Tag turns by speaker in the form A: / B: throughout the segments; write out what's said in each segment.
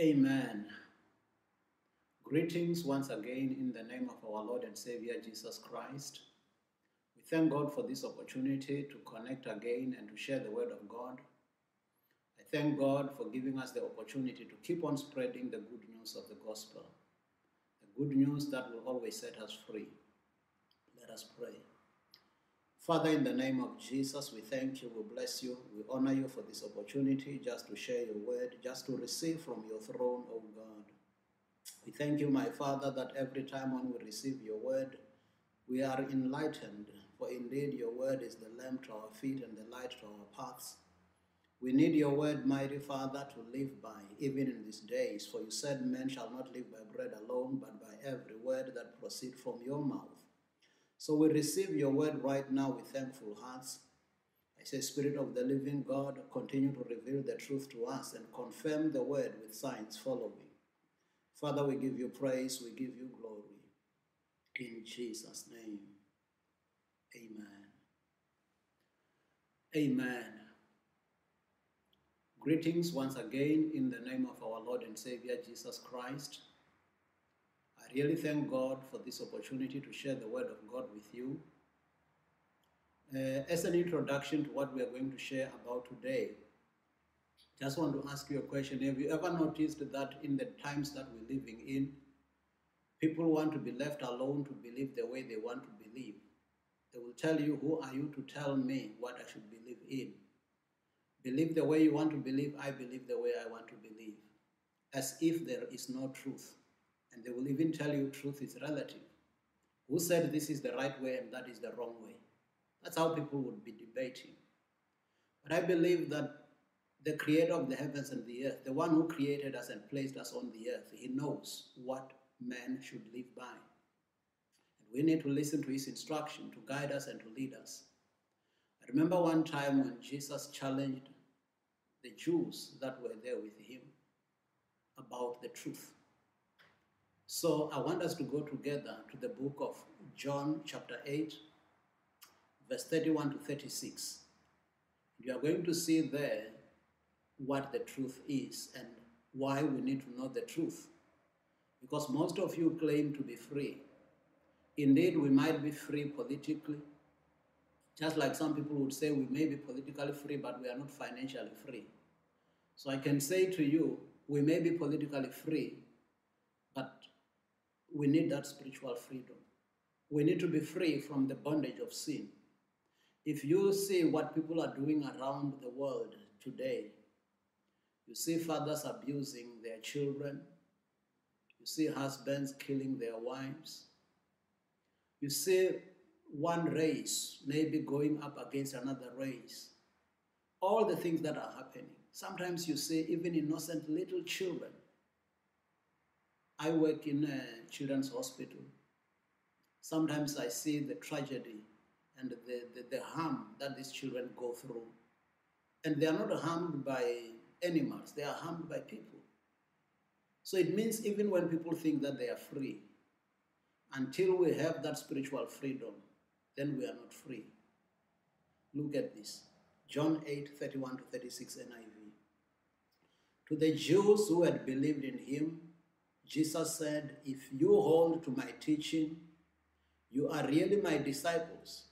A: Amen. Greetings once again in the name of our Lord and Savior Jesus Christ. We thank God for this opportunity to connect again and to share the Word of God. I thank God for giving us the opportunity to keep on spreading the good news of the gospel, the good news that will always set us free. Let us pray. Father, in the name of Jesus, we thank you, we bless you, we honor you for this opportunity just to share your word, just to receive from your throne, O God. We thank you, my Father, that every time when we receive your word, we are enlightened, for indeed your word is the lamp to our feet and the light to our paths. We need your word, mighty Father, to live by, even in these days, for you said men shall not live by bread alone, but by every word that proceeds from your mouth. So we receive your word right now with thankful hearts. I say, Spirit of the living God, continue to reveal the truth to us and confirm the word with signs following. Father, we give you praise, we give you glory. In Jesus' name, amen. Amen. Greetings once again in the name of our Lord and Savior Jesus Christ. Really thank God for this opportunity to share the Word of God with you. Uh, as an introduction to what we are going to share about today, just want to ask you a question. Have you ever noticed that in the times that we're living in, people want to be left alone to believe the way they want to believe? They will tell you, Who are you to tell me what I should believe in? Believe the way you want to believe, I believe the way I want to believe, as if there is no truth. And they will even tell you truth is relative. Who said this is the right way and that is the wrong way? That's how people would be debating. But I believe that the creator of the heavens and the earth, the one who created us and placed us on the earth, he knows what man should live by. And we need to listen to his instruction to guide us and to lead us. I remember one time when Jesus challenged the Jews that were there with him about the truth. So I want us to go together to the book of John, chapter 8, verse 31 to 36. You are going to see there what the truth is and why we need to know the truth. Because most of you claim to be free. Indeed, we might be free politically, just like some people would say we may be politically free, but we are not financially free. So I can say to you, we may be politically free, but we need that spiritual freedom. We need to be free from the bondage of sin. If you see what people are doing around the world today, you see fathers abusing their children, you see husbands killing their wives, you see one race maybe going up against another race. All the things that are happening. Sometimes you see even innocent little children I work in a children's hospital. Sometimes I see the tragedy and the, the, the, harm that these children go through. And they are not harmed by animals, they are harmed by people. So it means even when people think that they are free, until we have that spiritual freedom, then we are not free. Look at this John 8 31 to 36 NIV. To the Jews who had believed in him, Jesus said, If you hold to my teaching, you are really my disciples.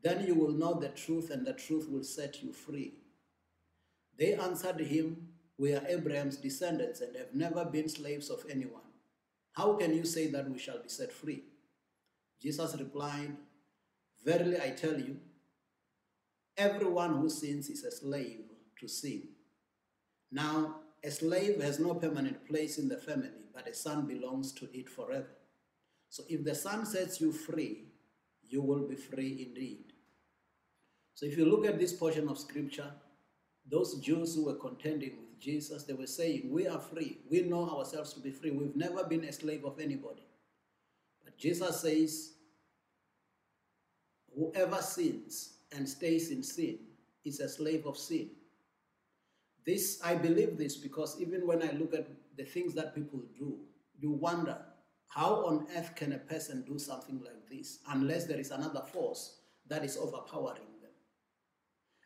A: Then you will know the truth, and the truth will set you free. They answered him, We are Abraham's descendants and have never been slaves of anyone. How can you say that we shall be set free? Jesus replied, Verily I tell you, everyone who sins is a slave to sin. Now, a slave has no permanent place in the family, but a son belongs to it forever. So if the son sets you free, you will be free indeed. So if you look at this portion of scripture, those Jews who were contending with Jesus, they were saying, We are free. We know ourselves to be free. We've never been a slave of anybody. But Jesus says, Whoever sins and stays in sin is a slave of sin. This, I believe this because even when I look at the things that people do, you wonder how on earth can a person do something like this unless there is another force that is overpowering them?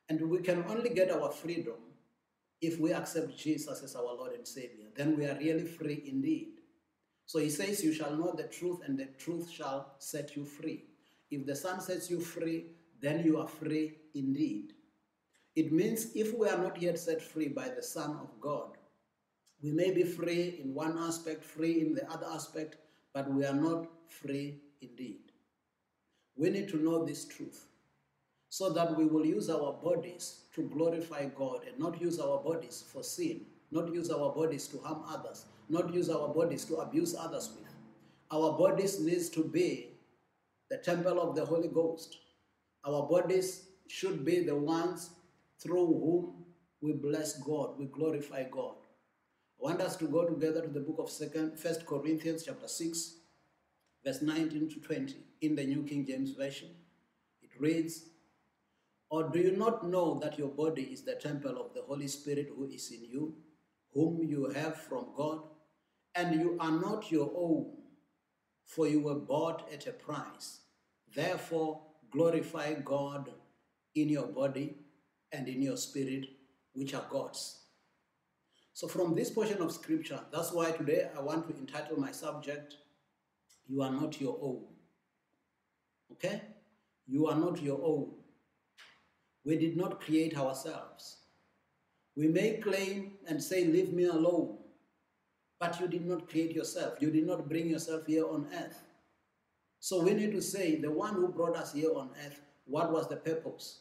A: And we can only get our freedom if we accept Jesus as our Lord and Savior, then we are really free indeed. So he says, You shall know the truth, and the truth shall set you free. If the Son sets you free, then you are free indeed. It means if we are not yet set free by the Son of God, we may be free in one aspect, free in the other aspect, but we are not free indeed. We need to know this truth so that we will use our bodies to glorify God and not use our bodies for sin, not use our bodies to harm others, not use our bodies to abuse others with. Our bodies needs to be the temple of the Holy Ghost. Our bodies should be the ones through whom we bless God, we glorify God. Want us to go together to the book of Second, First Corinthians chapter 6, verse 19 to 20 in the New King James Version. It reads, Or do you not know that your body is the temple of the Holy Spirit who is in you, whom you have from God, and you are not your own, for you were bought at a price. Therefore, glorify God in your body and in your spirit, which are God's. So, from this portion of scripture, that's why today I want to entitle my subject, You Are Not Your Own. Okay? You are not your own. We did not create ourselves. We may claim and say, Leave me alone. But you did not create yourself. You did not bring yourself here on earth. So we need to say, The one who brought us here on earth, what was the purpose?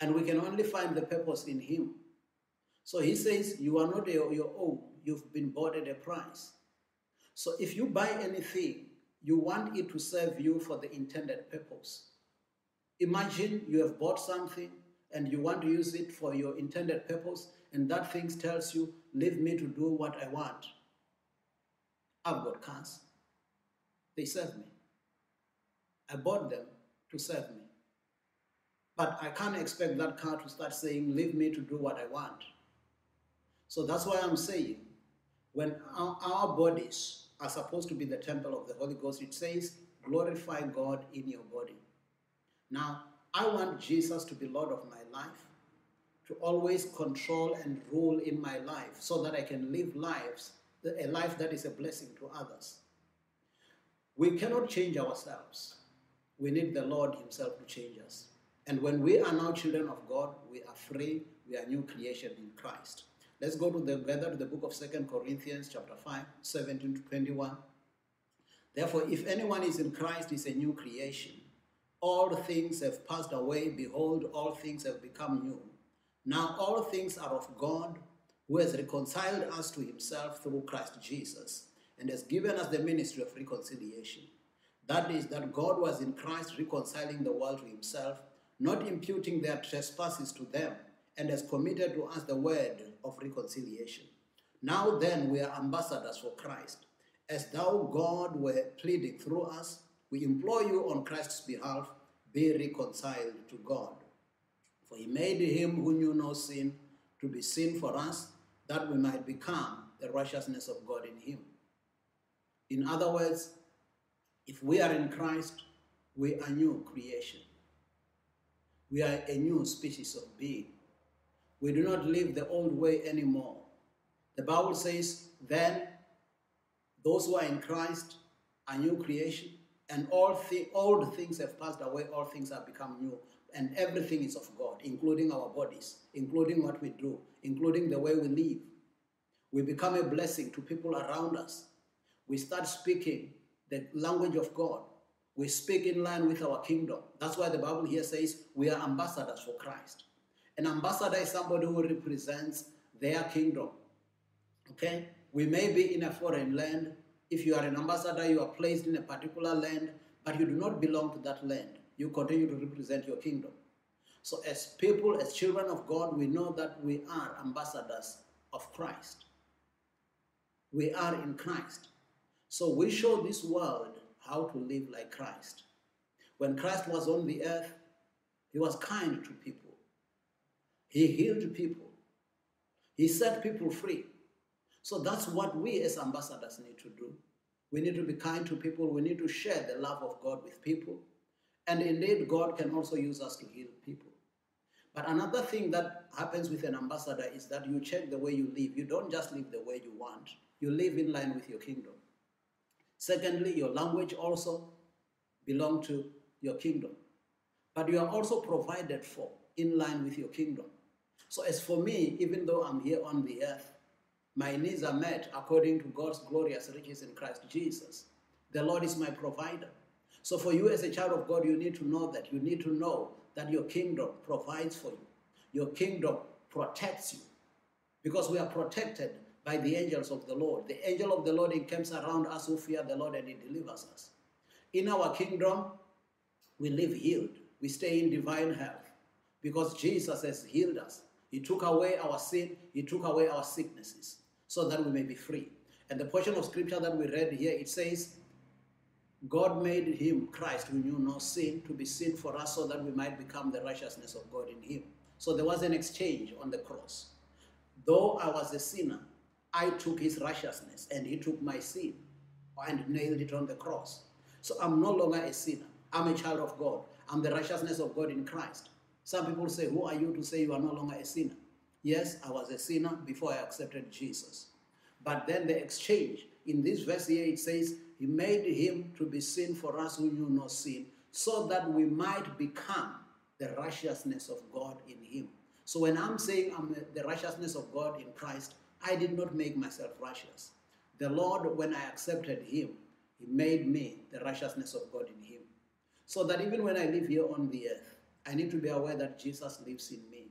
A: And we can only find the purpose in Him. So he says, You are not your, own, you've been bought at a price. So if you buy anything, you want it to serve you for the intended purpose. Imagine you have bought something and you want to use it for your intended purpose, and that thing tells you, Leave me to do what I want. I've got cars. They serve me. I bought them to serve me. But I can't expect that car to start saying, Leave me to do what I want. So that's why I'm saying when our, our, bodies are supposed to be the temple of the Holy Ghost, it says, glorify God in your body. Now, I want Jesus to be Lord of my life, to always control and rule in my life so that I can live lives, a life that is a blessing to others. We cannot change ourselves. We need the Lord Himself to change us. And when we are now children of God, we are free, we are new creation in Christ. Let's go to the, together to the book of Second Corinthians chapter 5, 17 to 21. Therefore, if anyone is in Christ, he is a new creation. All things have passed away. Behold, all things have become new. Now all things are of God, who has reconciled us to himself through Christ Jesus, and has given us the ministry of reconciliation. That is, that God was in Christ reconciling the world to himself, not imputing their trespasses to them and has committed to us the word of reconciliation. Now then, we are ambassadors for Christ. As thou, God, were pleading through us, we implore you on Christ's behalf, be reconciled to God. For he made him who knew no sin to be sin for us, that we might become the righteousness of God in him. In other words, if we are in Christ, we are a new creation. We are a new species of being. We do not live the old way anymore. The Bible says, then those who are in Christ are new creation, and all th- old things have passed away, all things have become new, and everything is of God, including our bodies, including what we do, including the way we live. We become a blessing to people around us. We start speaking the language of God. We speak in line with our kingdom. That's why the Bible here says we are ambassadors for Christ. An ambassador is somebody who represents their kingdom. Okay? We may be in a foreign land. If you are an ambassador, you are placed in a particular land, but you do not belong to that land. You continue to represent your kingdom. So, as people, as children of God, we know that we are ambassadors of Christ. We are in Christ. So, we show this world how to live like Christ. When Christ was on the earth, he was kind to people. He healed people. He set people free. So that's what we as ambassadors need to do. We need to be kind to people. We need to share the love of God with people. And indeed, God can also use us to heal people. But another thing that happens with an ambassador is that you check the way you live. You don't just live the way you want, you live in line with your kingdom. Secondly, your language also belong to your kingdom. But you are also provided for in line with your kingdom. So as for me, even though I'm here on the earth, my needs are met according to God's glorious riches in Christ Jesus. The Lord is my provider. So for you as a child of God, you need to know that. You need to know that your kingdom provides for you. Your kingdom protects you. Because we are protected by the angels of the Lord. The angel of the Lord encamps around us who fear the Lord and he delivers us. In our kingdom, we live healed. We stay in divine health because Jesus has healed us. He took away our sin, He took away our sicknesses so that we may be free. And the portion of scripture that we read here, it says, God made him, Christ, who knew no sin, to be sin for us so that we might become the righteousness of God in him. So there was an exchange on the cross. Though I was a sinner, I took his righteousness and he took my sin and nailed it on the cross. So I'm no longer a sinner. I'm a child of God. I'm the righteousness of God in Christ. Some people say, Who are you to say you are no longer a sinner? Yes, I was a sinner before I accepted Jesus. But then the exchange, in this verse here, it says, He made him to be sin for us who knew no sin, so that we might become the righteousness of God in him. So when I'm saying I'm the righteousness of God in Christ, I did not make myself righteous. The Lord, when I accepted him, he made me the righteousness of God in him. So that even when I live here on the earth, I need to be aware that Jesus lives in me.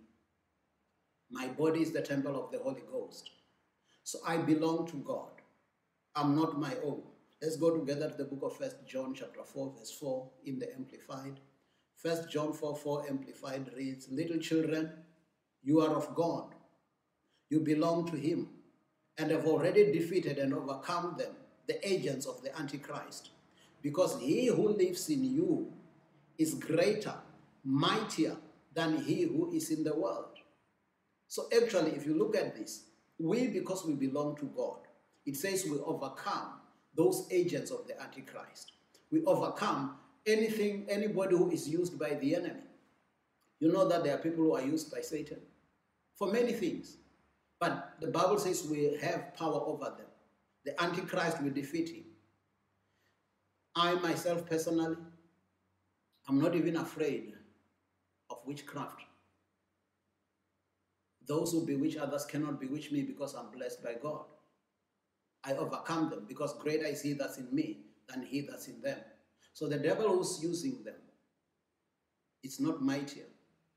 A: My body is the temple of the Holy Ghost. So I belong to God. I'm not my own. Let's go together to the book of First John chapter 4, verse 4 in the Amplified. First John 4, 4 Amplified reads, Little children, you are of God. You belong to him and have already defeated and overcome them, the agents of the Antichrist. Because he who lives in you is greater mightier than he who is in the world. So, actually, if you look at this, we, because we belong to God, it says we overcome those agents of the Antichrist. We overcome anything, anybody who is used by the enemy. You know that there are people who are used by Satan for many things. But the Bible says we have power over them. The Antichrist will defeat him. I myself personally, I'm not even afraid of witchcraft. Those who bewitch others cannot bewitch me because I'm blessed by God. I overcome them because greater is he that's in me than he that's in them. So the devil who's using them, it's not mightier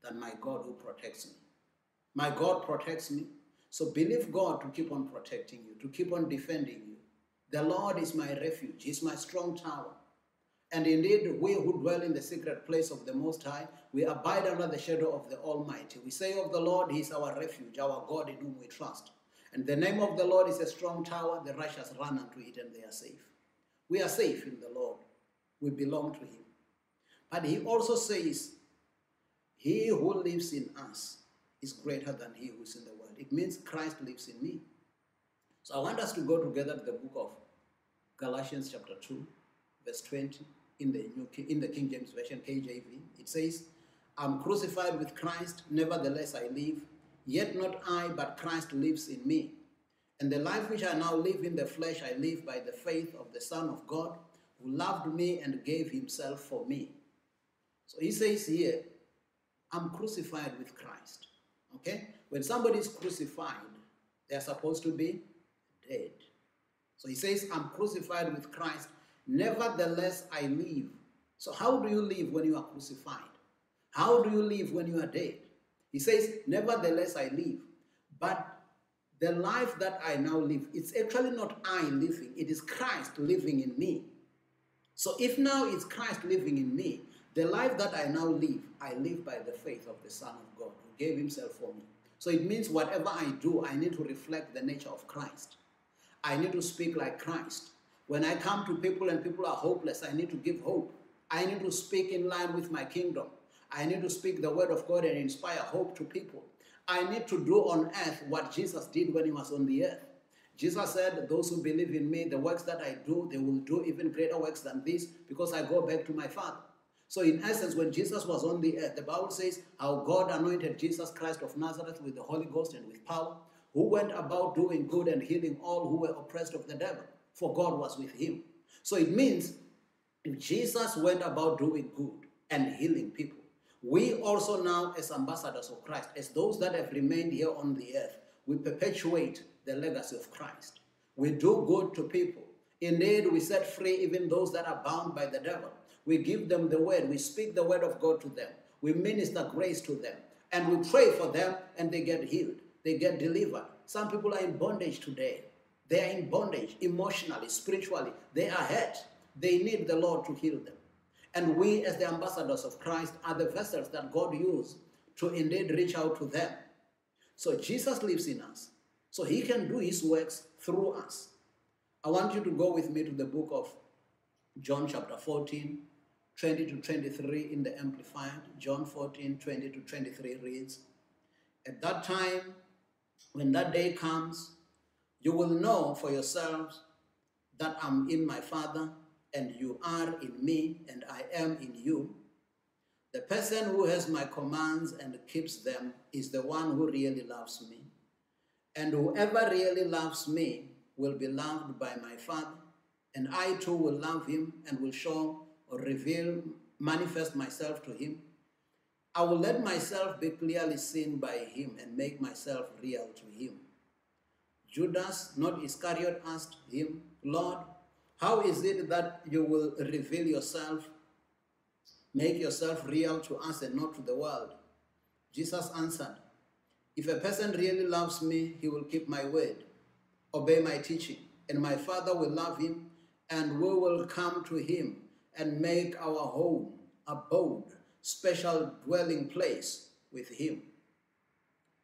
A: than my God who protects me. My God protects me. So believe God to keep on protecting you, to keep on defending you. The Lord is my refuge, He's my strong tower. And indeed, we who dwell in the secret place of the Most High, we abide under the shadow of the Almighty. We say of the Lord, He is our refuge, our God in whom we trust. And the name of the Lord is a strong tower, the righteous run unto it and they are safe. We are safe in the Lord. We belong to Him. But He also says, He who lives in us is greater than He who is in the world. It means Christ lives in me. So I want us to go together to the book of Galatians, chapter 2, verse 20 in the, in the King James Version, KJV. It says, I'm crucified with Christ, nevertheless I live. Yet not I, but Christ lives in me. And the life which I now live in the flesh, I live by the faith of the Son of God, who loved me and gave himself for me. So he says here, I'm crucified with Christ. Okay? When somebody is crucified, they're supposed to be dead. So he says, I'm crucified with Christ, Nevertheless, I live. So, how do you live when you are crucified? How do you live when you are dead? He says, Nevertheless, I live. But the life that I now live, it's actually not I living, it is Christ living in me. So, if now it's Christ living in me, the life that I now live, I live by the faith of the Son of God who gave himself for me. So, it means whatever I do, I need to reflect the nature of Christ. I need to speak like Christ. When I come to people and people are hopeless, I need to give hope. I need to speak in line with my kingdom. I need to speak the word of God and inspire hope to people. I need to do on earth what Jesus did when he was on the earth. Jesus said, Those who believe in me, the works that I do, they will do even greater works than this because I go back to my Father. So, in essence, when Jesus was on the earth, the Bible says how God anointed Jesus Christ of Nazareth with the Holy Ghost and with power, who went about doing good and healing all who were oppressed of the devil, for God was with him. So, it means if Jesus went about doing good and healing people, we also now, as ambassadors of Christ, as those that have remained here on the earth, we perpetuate the legacy of Christ. We do good to people. Indeed, we set free even those that are bound by the devil. We give them the word. We speak the word of God to them. We minister grace to them. And we pray for them and they get healed. They get delivered. Some people are in bondage today. They are in bondage emotionally, spiritually. They are hurt. They need the Lord to heal them. And we, as the ambassadors of Christ, are the vessels that God used to indeed reach out to them. So Jesus lives in us. So he can do his works through us. I want you to go with me to the book of John chapter 14, 20 to 23 in the Amplified. John 14, 20 to 23 reads, At that time, when that day comes, you will know for yourselves that I'm in my Father, and you are in me, and I am in you. The person who has my commands and keeps them is the one who really loves me. And whoever really loves me will be loved by my Father, and I too will love him and will show or reveal, manifest myself to him. I will let myself be clearly seen by him and make myself real to him. Judas, not Iscariot, asked him, Lord, how is it that you will reveal yourself, make yourself real to us and not to the world? Jesus answered, If a person really loves me, he will keep my word, obey my teaching, and my Father will love him, and we will come to him and make our home, abode, special dwelling place with him.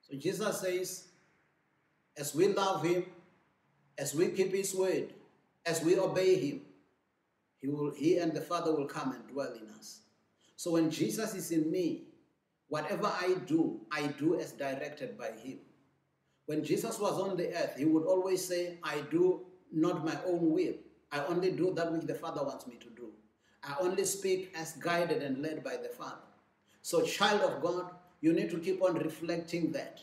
A: So Jesus says, as we love him, as we keep his word, as we obey him, he, will, he and the Father will come and dwell in us. So when Jesus is in me, whatever I do, I do as directed by him. When Jesus was on the earth, he would always say, I do not my own will. I only do that which the Father wants me to do. I only speak as guided and led by the Father. So, child of God, you need to keep on reflecting that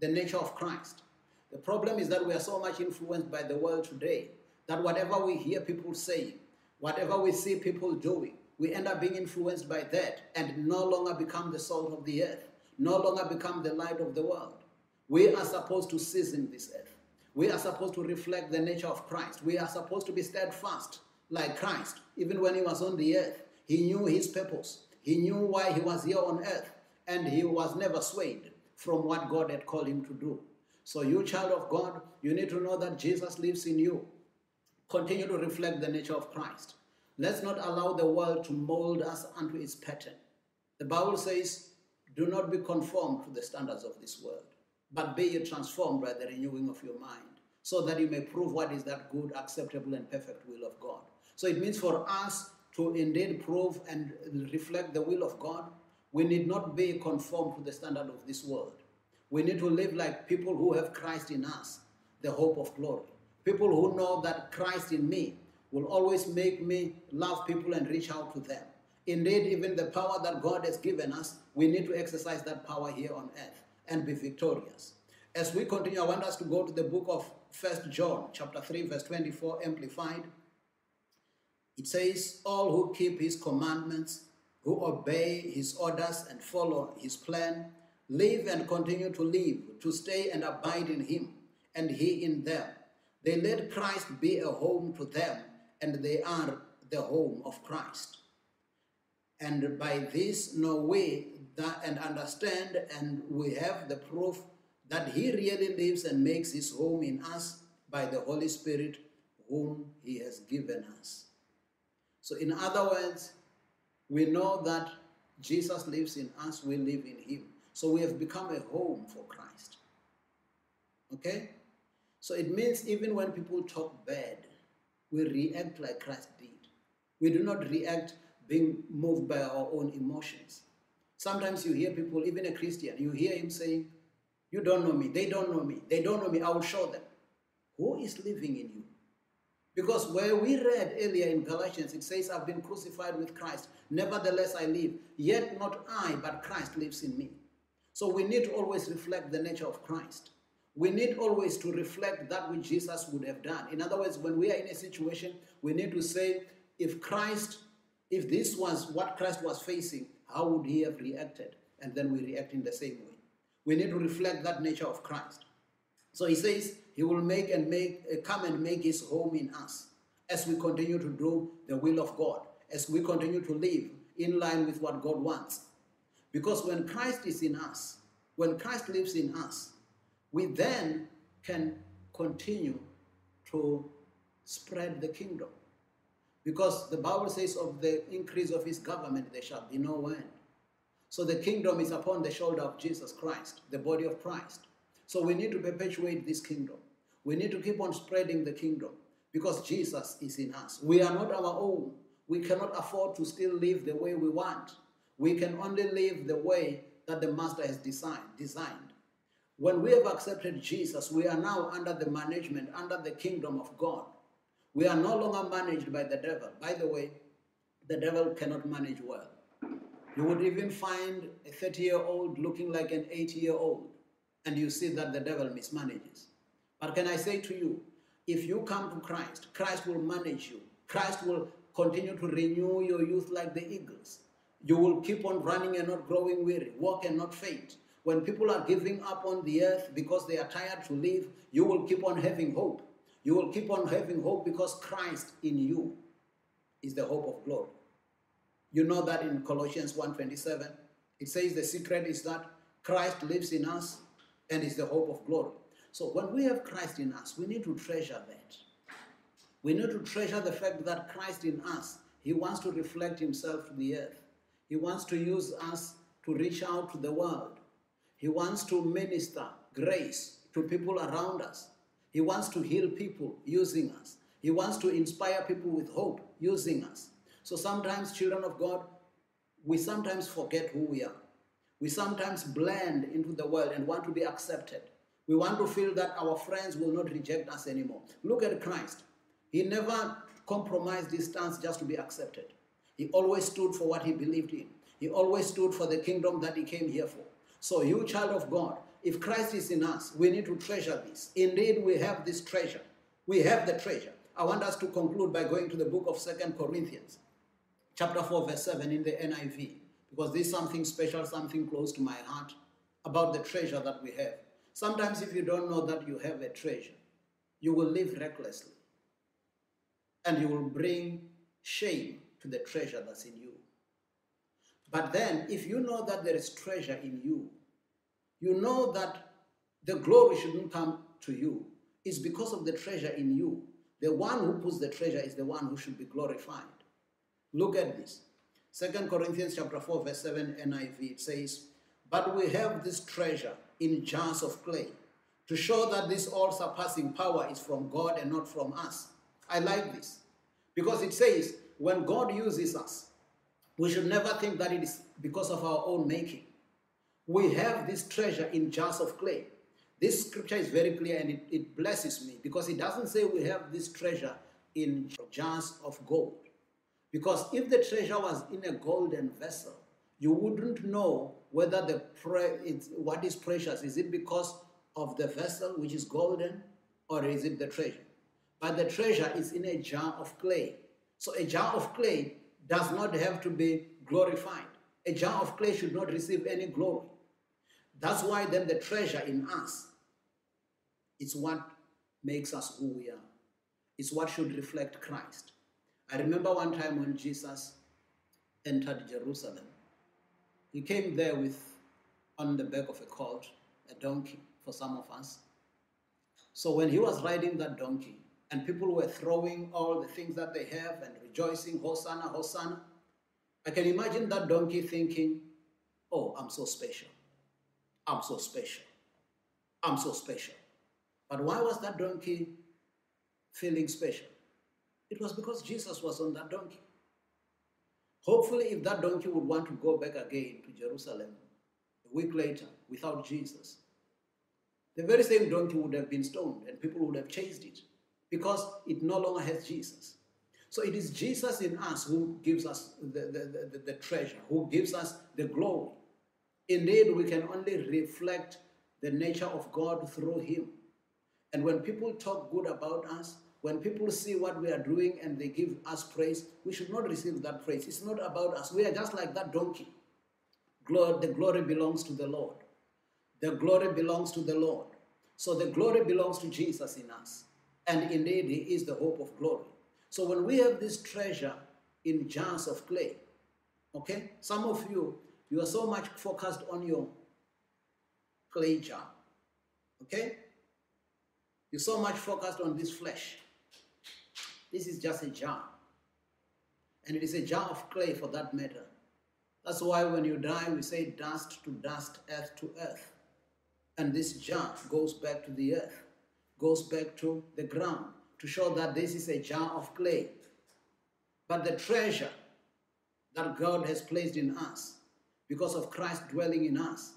A: the nature of Christ. The problem is that we are so much influenced by the world today that whatever we hear people saying, whatever we see people doing, we end up being influenced by that and no longer become the salt of the earth, no longer become the light of the world. We are supposed to season this earth. We are supposed to reflect the nature of Christ. We are supposed to be steadfast like Christ. Even when he was on the earth, he knew his purpose. He knew why he was here on earth, and he was never swayed from what God had called him to do. So, you, child of God, you need to know that Jesus lives in you. Continue to reflect the nature of Christ. Let's not allow the world to mold us unto its pattern. The Bible says, Do not be conformed to the standards of this world, but be ye transformed by the renewing of your mind, so that you may prove what is that good, acceptable, and perfect will of God. So it means for us to indeed prove and reflect the will of God, we need not be conformed to the standard of this world. We need to live like people who have Christ in us, the hope of glory. People who know that Christ in me will always make me love people and reach out to them. Indeed, even the power that God has given us, we need to exercise that power here on earth and be victorious. As we continue, I want us to go to the book of First John, chapter 3, verse 24, amplified. It says, All who keep his commandments, who obey his orders and follow his plan, live and continue to live, to stay and abide in him, and he in them. They let Christ be a home to them and they are the home of Christ. And by this know we that and understand, and we have the proof that He really lives and makes His home in us by the Holy Spirit, whom He has given us. So, in other words, we know that Jesus lives in us, we live in Him. So, we have become a home for Christ. Okay? So, it means even when people talk bad, we react like Christ did. We do not react being moved by our own emotions. Sometimes you hear people, even a Christian, you hear him saying, You don't know me, they don't know me, they don't know me, I will show them. Who is living in you? Because where we read earlier in Galatians, it says, I've been crucified with Christ. Nevertheless, I live. Yet not I, but Christ lives in me. So we need to always reflect the nature of Christ. We need always to reflect that which Jesus would have done. In other words, when we are in a situation, we need to say, if Christ, if this was what Christ was facing, how would he have reacted? And then we react in the same way. We need to reflect that nature of Christ. So he says he will make and make uh, come and make his home in us as we continue to do the will of God, as we continue to live in line with what God wants. Because when Christ is in us, when Christ lives in us, we then can continue to spread the kingdom. Because the Bible says of the increase of his government, there shall be no end. So the kingdom is upon the shoulder of Jesus Christ, the body of Christ. So we need to perpetuate this kingdom. We need to keep on spreading the kingdom because Jesus is in us. We are not our own. We cannot afford to still live the way we want. We can only live the way that the Master has designed. designed. When we have accepted Jesus, we are now under the management, under the kingdom of God. We are no longer managed by the devil. By the way, the devil cannot manage well. You would even find a 30 year old looking like an 80 year old, and you see that the devil mismanages. But can I say to you, if you come to Christ, Christ will manage you. Christ will continue to renew your youth like the eagles. You will keep on running and not growing weary, walk and not faint. When people are giving up on the earth because they are tired to live, you will keep on having hope. You will keep on having hope because Christ in you is the hope of glory. You know that in Colossians 1:27, it says the secret is that Christ lives in us and is the hope of glory. So when we have Christ in us, we need to treasure that. We need to treasure the fact that Christ in us, he wants to reflect himself to the earth. He wants to use us to reach out to the world. He wants to minister grace to people around us. He wants to heal people using us. He wants to inspire people with hope using us. So sometimes, children of God, we sometimes forget who we are. We sometimes blend into the world and want to be accepted. We want to feel that our friends will not reject us anymore. Look at Christ. He never compromised his stance just to be accepted. He always stood for what he believed in. He always stood for the kingdom that he came here for. So, you child of God, if Christ is in us, we need to treasure this. Indeed, we have this treasure. We have the treasure. I want us to conclude by going to the book of Second Corinthians, chapter 4, verse 7 in the NIV, because this is something special, something close to my heart about the treasure that we have. Sometimes, if you don't know that you have a treasure, you will live recklessly and you will bring shame to the treasure that's in you. But then, if you know that there is treasure in you, you know that the glory shouldn't come to you. It's because of the treasure in you. The one who puts the treasure is the one who should be glorified. Look at this. Second Corinthians chapter 4, verse 7 NIV, it says, But we have this treasure in jars of clay to show that this all surpassing power is from God and not from us. I like this because it says, when God uses us, we should never think that it is because of our own making. We have this treasure in jars of clay. This scripture is very clear and it, it blesses me because it doesn't say we have this treasure in jars of gold. Because if the treasure was in a golden vessel, you wouldn't know whether the what is precious. Is it because of the vessel, which is golden, or is it the treasure? But the treasure is in a jar of clay. So a jar of clay does not have to be glorified. A jar of clay should not receive any glory. That's why then the treasure in us is what makes us who we are. It's what should reflect Christ. I remember one time when Jesus entered Jerusalem, he came there with on the back of a colt, a donkey for some of us. So when he was riding that donkey, and people were throwing all the things that they have and rejoicing, Hosanna, Hosanna. I can imagine that donkey thinking, oh, I'm so special. I'm so special. I'm so special. But why was that donkey feeling special? It was because Jesus was on that donkey. Hopefully, if that donkey would want to go back again to Jerusalem a week later without Jesus, the very same donkey would have been stoned and people would have chased it because it no longer has Jesus. So it is Jesus in us who gives us the, the, the, the treasure, who gives us the glory. Indeed, we can only reflect the nature of God through Him. And when people talk good about us, when people see what we are doing and they give us praise, we should not receive that praise. It's not about us. We are just like that donkey. The glory belongs to the Lord. The glory belongs to the Lord. So the glory belongs to Jesus in us. And indeed, He is the hope of glory. So when we have this treasure in jars of clay, okay, some of you, you are so much focused on your clay jar, okay? You're so much focused on this flesh. This is just a jar. And it is a jar of clay for that matter. That's why when you die, we say dust to dust, earth to earth. And this jar goes back to the earth, goes back to the ground to show that this is a jar of clay. But the treasure that God has placed in us because of Christ dwelling in us.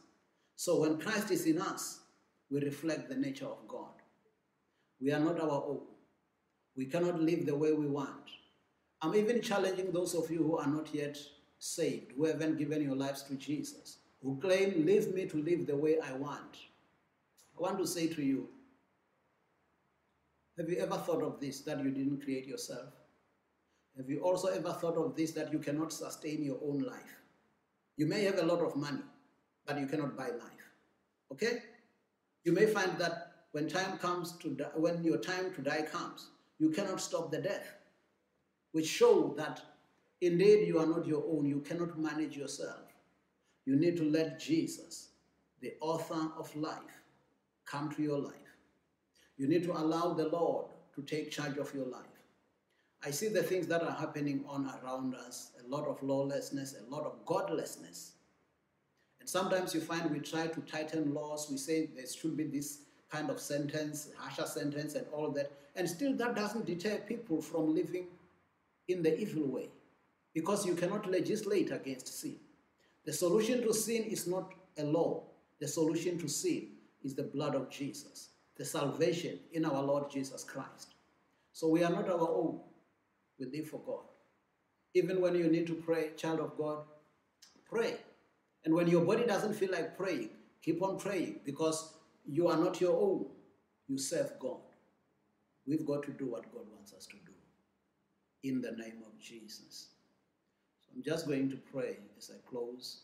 A: So when Christ is in us, we reflect the nature of God. We are not our own. We cannot live the way we want. I'm even challenging those of you who are not yet saved, who haven't given your lives to Jesus, who claim, Leave me to live the way I want. I want to say to you, have you ever thought of this that you didn't create yourself? Have you also ever thought of this that you cannot sustain your own life? You may have a lot of money, but you cannot buy life. Okay? You may find that when time comes to die, when your time to die comes, you cannot stop the death, which show that indeed you are not your own. You cannot manage yourself. You need to let Jesus, the author of life, come to your life. You need to allow the Lord to take charge of your life. I see the things that are happening on around us, a lot of lawlessness, a lot of godlessness. And sometimes you find we try to tighten laws, we say there should be this kind of sentence, harsher sentence, and all that. And still, that doesn't deter people from living in the evil way because you cannot legislate against sin. The solution to sin is not a law, the solution to sin is the blood of Jesus, the salvation in our Lord Jesus Christ. So we are not our own, we live for God. Even when you need to pray, child of God, pray. And when your body doesn't feel like praying, keep on praying because you are not your own. You serve God. We've got to do what God wants us to do in the name of Jesus. So I'm just going to pray as I close.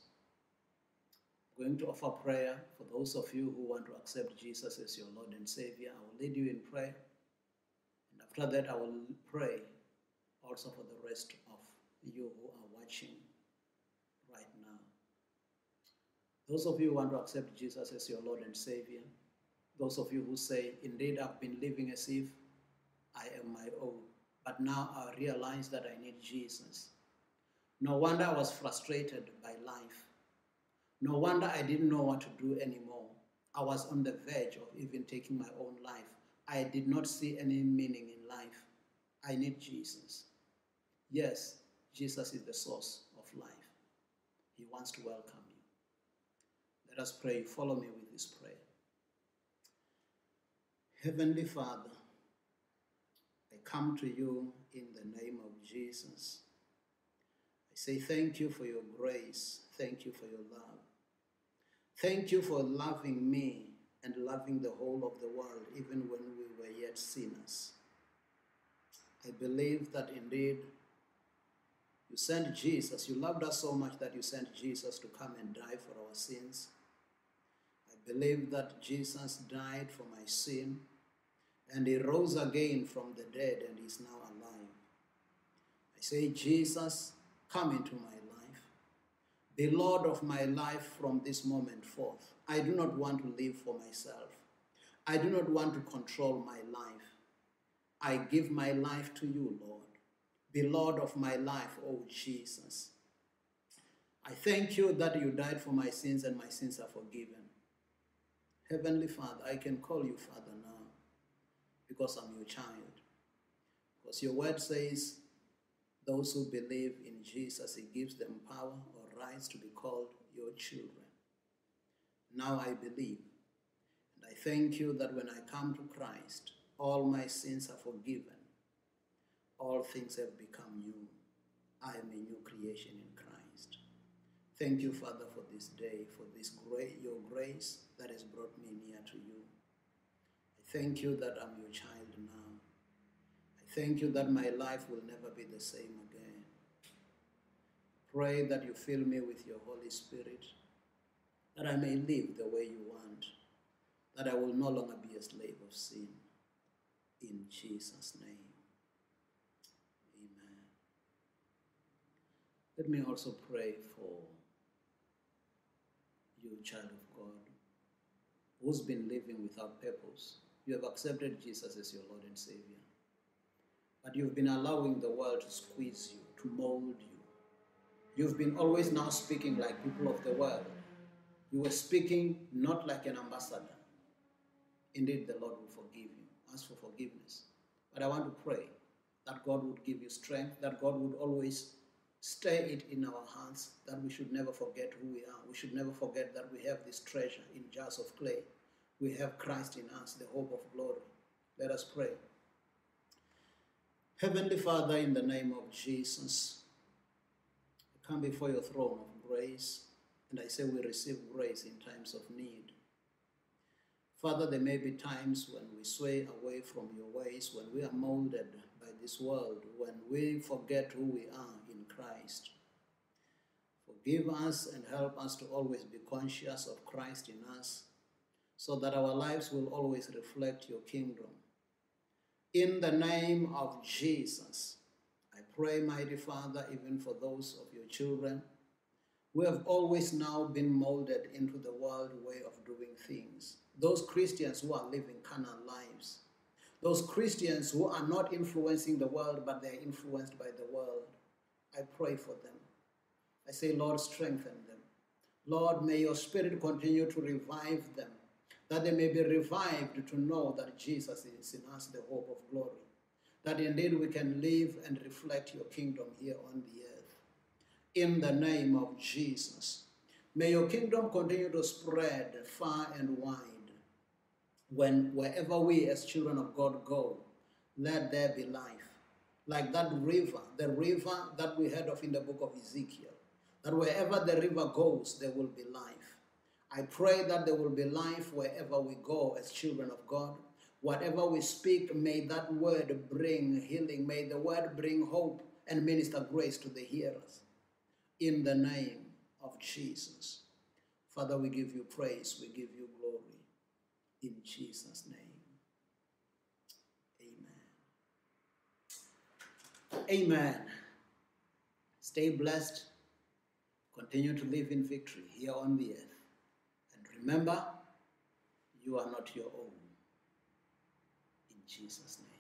A: Going to offer prayer for those of you who want to accept Jesus as your Lord and Savior. I will lead you in prayer. And after that, I will pray also for the rest of you who are watching right now. Those of you who want to accept Jesus as your Lord and Savior, those of you who say, Indeed, I've been living as if I am my own, but now I realize that I need Jesus. No wonder I was frustrated by life. No wonder I didn't know what to do anymore. I was on the verge of even taking my own life. I did not see any meaning in life. I need Jesus. Yes, Jesus is the source of life. He wants to welcome you. Let us pray. Follow me with this prayer. Heavenly Father, I come to you in the name of Jesus. I say thank you for your grace. Thank you for your love. Thank you for loving me and loving the whole of the world, even when we were yet sinners. I believe that indeed you sent Jesus. You loved us so much that you sent Jesus to come and die for our sins. I believe that Jesus died for my sin and he rose again from the dead and is now alive. I say, Jesus, come into my Be Lord of my life from this moment forth. I do not want to live for myself. I do not want to control my life. I give my life to you, Lord. Be Lord of my life, O Jesus. I thank you that you died for my sins and my sins are forgiven. Heavenly Father, I can call you Father now because I'm your child. Because your word says, those who believe in Jesus, He gives them power rights to be called your children. Now I believe. And I thank you that when I come to Christ, All my sins are forgiven. All things have become new. I am a new creation in Christ. Thank you, Father, for this day, for this great your grace that has brought me near to you. I thank you that I'm your child now. I thank you that my life will never be the same again. Pray that you fill me with your Holy Spirit, that I may live the way you want, that I will no longer be a slave of sin. In Jesus' name. Amen. Let me also pray for you, child of God, who's been living without purpose. You have accepted Jesus as your Lord and Savior. But you've been allowing the world to squeeze you, to mold you. You've been always now speaking like people of the world. You were speaking not like an ambassador. Indeed, the Lord will forgive you. Ask for forgiveness. But I want to pray that God would give you strength, that God would always stay it in our hearts, that we should never forget who we are. We should never forget that we have this treasure in jars of clay. We have Christ in us, the hope of glory. Let us pray. Heavenly Father, in the name of Jesus, come before your throne of grace, and I say we receive grace in times of need. Father, there may be times when we sway away from your ways, when we are molded by this world, when we forget who we are in Christ. Forgive us and help us to always be conscious of Christ in us, so that our lives will always reflect your kingdom. In the name of Jesus, I pray, mighty Father, even for those of your children We have always now been molded into the world way of doing things. Those Christians who are living carnal lives. Those Christians who are not influencing the world, but they're influenced by the world. I pray for them. I say, Lord, strengthen them. Lord, may your spirit continue to revive them, that they may be revived to know that Jesus is in us, the hope of glory. That indeed we can live and reflect your kingdom here on the earth. In the name of Jesus. May your kingdom continue to spread far and wide. When wherever we as children of God go, let there be life. Like that river, the river that we heard of in the book of Ezekiel that wherever the river goes, there will be life. I pray that there will be life wherever we go as children of God. Whatever we speak, may that word bring healing. May the word bring hope and minister grace to the hearers. In the name of Jesus. Father, we give you praise, we give you glory. In Jesus' name. Amen. Amen. Stay blessed. Continue to live in victory here on the earth. And remember, you are not your own. In Jesus' name.